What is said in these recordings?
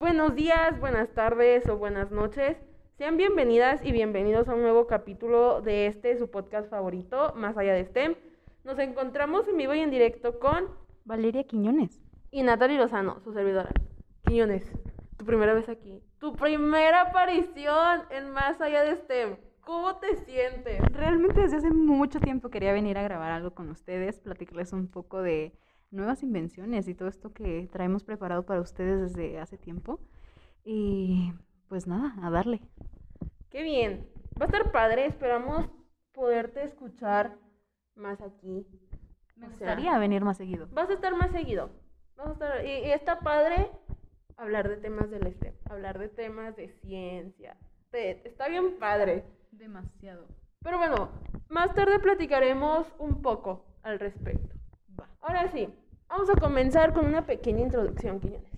Buenos días, buenas tardes o buenas noches. Sean bienvenidas y bienvenidos a un nuevo capítulo de este, su podcast favorito, Más allá de STEM. Nos encontramos en vivo y en directo con Valeria Quiñones. y Natalie Lozano, su servidora. Quiñones, tu primera vez aquí. Tu primera aparición en Más allá de STEM. ¿Cómo te sientes? Realmente desde hace mucho tiempo quería venir a grabar algo con ustedes, platicarles un poco de nuevas invenciones y todo esto que traemos preparado para ustedes desde hace tiempo. Y pues nada, a darle. Qué bien. Va a estar padre. Esperamos poderte escuchar más aquí. Me O sea, gustaría venir más seguido. Vas a estar más seguido. Vas a estar... y, y está padre hablar de temas del STEM, hablar de temas de ciencia. Te- Está bien padre. Demasiado. Pero bueno, más tarde platicaremos un poco al respecto. Va. Ahora sí, vamos a comenzar con una pequeña introducción, Quiñones.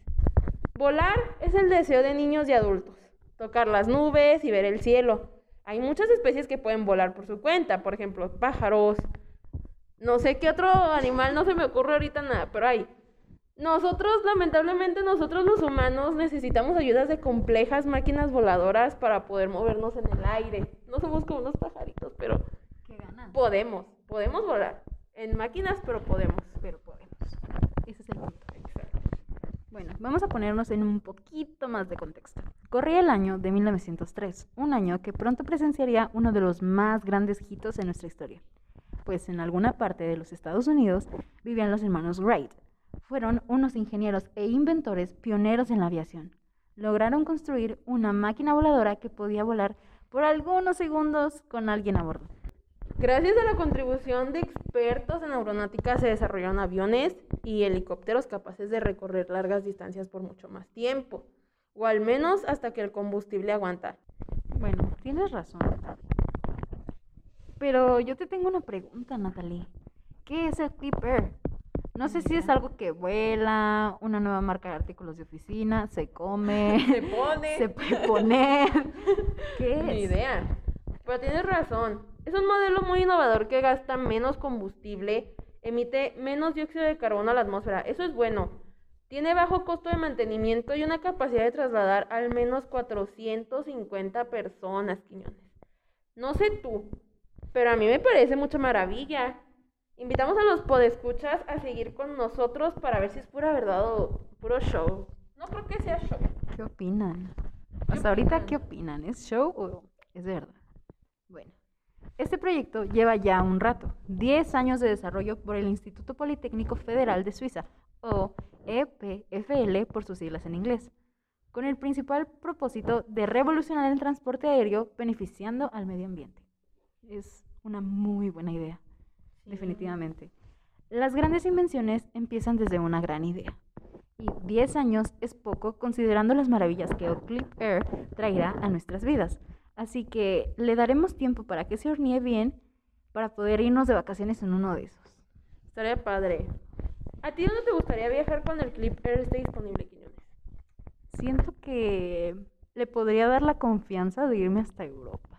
Volar es el deseo de niños y adultos. Tocar las nubes y ver el cielo. Hay muchas especies que pueden volar por su cuenta, por ejemplo, pájaros. No sé qué otro animal, no se me ocurre ahorita nada, pero hay. Nosotros, lamentablemente, nosotros los humanos necesitamos ayudas de complejas máquinas voladoras para poder movernos en el aire. No somos como unos pajaritos, pero podemos, podemos volar. En máquinas. Pero podemos. Ese es el punto. Bueno, vamos a ponernos en un poquito más de contexto. Corría el año de 1903, un año que pronto presenciaría uno de los más grandes hitos en nuestra historia. Pues en alguna parte de los Estados Unidos vivían los hermanos Wright. Fueron unos ingenieros e inventores pioneros en la aviación. Lograron construir una máquina voladora que podía volar por algunos segundos con alguien a bordo. Gracias a la contribución de expertos en aeronáutica se desarrollaron aviones y helicópteros capaces de recorrer largas distancias por mucho más tiempo, o al menos hasta que el combustible aguanta. Bueno, tienes razón. Pero yo te tengo una pregunta, Natalie. ¿Qué es el Clipper? No sé si es algo que vuela, una nueva marca de artículos de oficina, se come, Se pone. se puede poner. ¿Qué es? Ni idea. Pero tienes razón. Es un modelo muy innovador que gasta menos combustible, emite menos dióxido de carbono a la atmósfera. Eso es bueno. Tiene bajo costo de mantenimiento y una capacidad de trasladar al menos 450 personas, Quiñones. No sé tú, pero a mí me parece mucha maravilla. Invitamos a los podescuchas a seguir con nosotros para ver si es pura verdad o puro show. No creo que sea show. ¿Qué opinan? ¿Qué Hasta ahorita? ¿qué opinan? ¿Es show o es verdad? Bueno, este proyecto lleva ya un rato, 10 años de desarrollo por el Instituto Politécnico Federal de Suiza, o EPFL por sus siglas en inglés, con el principal propósito de revolucionar el transporte aéreo beneficiando al medio ambiente. Es una muy buena idea, definitivamente. Las grandes invenciones empiezan desde una gran idea. Y 10 años es poco considerando las maravillas que Clip Air traerá a nuestras vidas. Así que le daremos tiempo para que se hornee bien para poder irnos de vacaciones en uno de esos. Estaría padre. ¿A ti dónde te gustaría viajar cuando el Clip esté disponible, Quiñones? Siento que le podría dar la confianza de irme hasta Europa.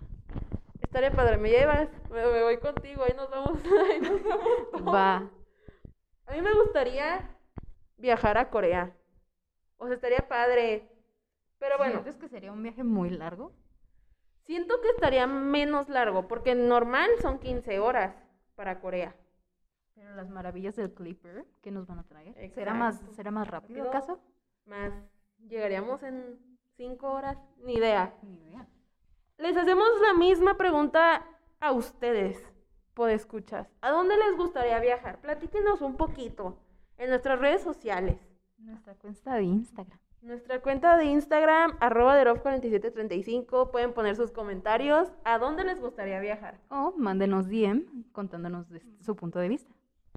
Estaría padre, ¿me llevas? Me, me voy contigo, ahí nos vamos. Ahí nos vamos. Va. A mí me gustaría viajar a Corea. O sea, estaría padre. Pero bueno, ¿Sientes que sería un viaje muy largo? Siento que estaría menos largo, porque normal son 15 horas para Corea. Pero las maravillas del Clipper, ¿qué nos van a traer? ¿Será más. ¿Será más rápido acaso? Más, llegaríamos en 5 horas, ni idea. Ni idea. Les hacemos la misma pregunta a ustedes, podescuchas. ¿A dónde les gustaría viajar? Platíquenos un poquito en nuestras redes sociales. Nuestra cuenta de Instagram. Nuestra cuenta de Instagram, arroba derof4735, pueden poner sus comentarios. ¿A dónde les gustaría viajar? O mándenos DM contándonos de su punto de vista.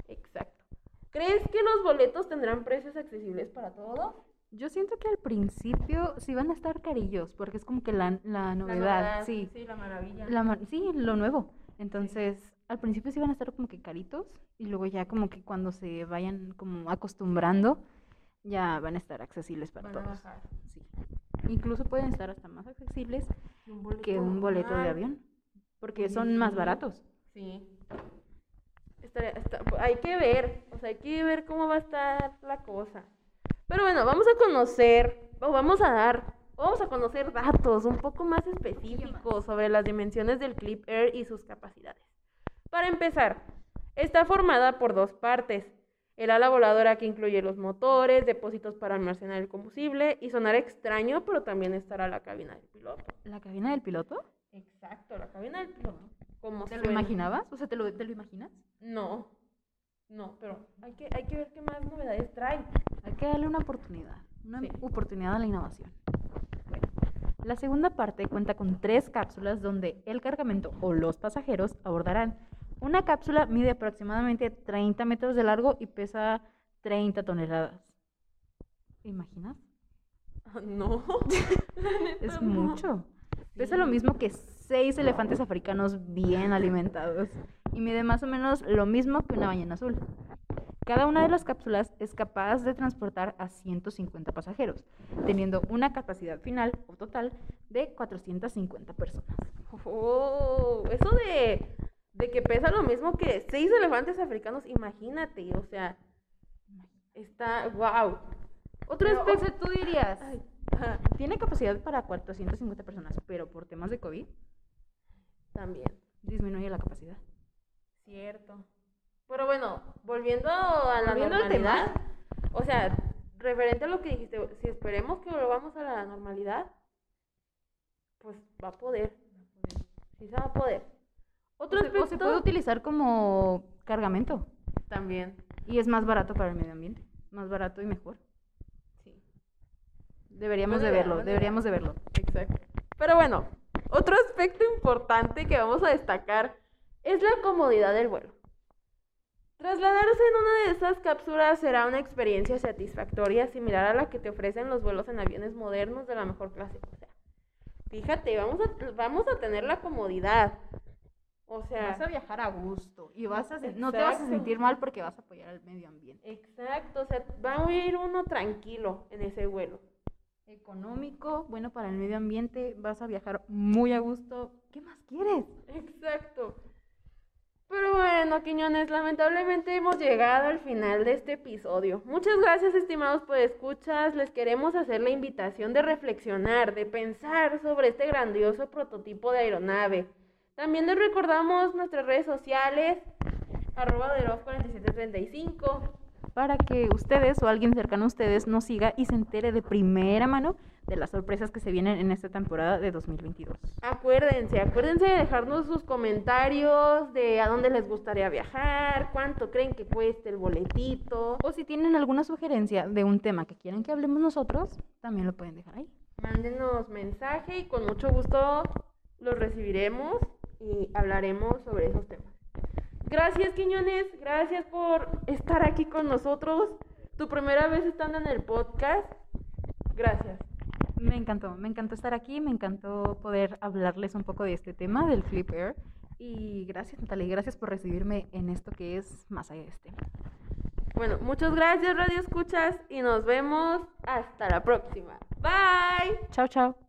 Exacto. ¿Crees que los boletos tendrán precios accesibles para todos? Yo siento que al principio sí van a estar carillos, porque es como que la, la La novedad, sí. Sí, la maravilla. La sí, lo nuevo. Entonces, al principio sí van a estar como que caritos y luego ya como que cuando se vayan como acostumbrando, ya van a estar accesibles para Van todos. Sí. Incluso pueden estar hasta más accesibles Que un boleto que un boleto de avión, porque son más baratos. Sí. Estaría- está- hay que ver, o sea, hay que ver cómo va a estar la cosa. Pero bueno, vamos a conocer o vamos a dar, vamos a conocer datos un poco más específicos sobre las dimensiones del Clip Air y sus capacidades. Para empezar, está formada por dos partes. El ala voladora que incluye los motores, depósitos para almacenar el combustible y sonar extraño, pero también estará la cabina del piloto. ¿La cabina del piloto? Exacto, la cabina del piloto. Como ¿Te lo suena. imaginabas? O sea, ¿te lo, te lo imaginas? No, no, pero hay que, hay que ver qué más novedades trae. Hay que darle una oportunidad, una Sí. oportunidad a la innovación. Bueno, la segunda parte cuenta con tres cápsulas donde el cargamento o los pasajeros abordarán. Una cápsula mide aproximadamente 30 metros de largo y pesa 30 toneladas. ¿Te imaginas? Ah, No, Es mucho. Pesa lo mismo que seis elefantes africanos bien alimentados y mide más o menos lo mismo que una ballena azul. Cada una de las cápsulas es capaz de transportar a 150 pasajeros, teniendo una capacidad final o total de 450 personas. Oh, eso de, de que pesa lo mismo que seis elefantes africanos, imagínate, o sea, está, wow. Otro Pero, o aspecto, sea, tú dirías, Ay, ajá, tiene capacidad para 450 personas, pero por temas de COVID también, disminuye la capacidad. cierto. Pero bueno, volviendo a la Volviendo al tema. normalidad, o sea, referente a lo que dijiste, si esperemos que volvamos a la normalidad, pues va a poder, sí se va a poder. Otro O se, o se aspecto puede utilizar como cargamento también, y es más barato para el medio ambiente, más barato y mejor. sí. Deberíamos de verlo, deberíamos de verlo. Exacto. Pero bueno, otro aspecto importante que vamos a destacar es la comodidad del vuelo. Trasladarse en una de estas cápsulas será una experiencia satisfactoria similar a la que te ofrecen los vuelos en aviones modernos de la mejor clase. O sea, fíjate, vamos a, vamos a tener la comodidad. O sea, Vas a viajar a gusto y vas a no te vas a sentir mal porque vas a apoyar al medio ambiente. exacto, o sea, va a ir uno tranquilo en ese vuelo. Económico, bueno para el medio ambiente, vas a viajar muy a gusto. ¿Qué más quieres? Exacto. Pero bueno, Quiñones, lamentablemente hemos llegado al final de este episodio. Muchas gracias, estimados por escuchas. Les queremos hacer la invitación de reflexionar, de pensar sobre este grandioso prototipo de aeronave. También les recordamos nuestras redes sociales, arroba de 4735. Para que ustedes o alguien cercano a ustedes nos siga y se entere de primera mano de las sorpresas que se vienen en esta temporada de 2022. Acuérdense, acuérdense de dejarnos sus comentarios de a dónde les gustaría viajar, cuánto creen que cueste el boletito. O si tienen alguna sugerencia de un tema que quieran que hablemos nosotros, también lo pueden dejar ahí. Mándenos mensaje y con mucho gusto los recibiremos y hablaremos sobre esos temas. Gracias, Quiñones. Gracias por estar aquí con nosotros. Tu primera vez estando en el podcast. Gracias. Me encantó, me encantó estar aquí, me encantó poder hablarles un poco de este tema del Flip Air. Y gracias, Natalia, y gracias por recibirme en esto que es más allá de este. Bueno, muchas gracias, Radio Escuchas, y nos vemos hasta la próxima. Bye. Chao, chao.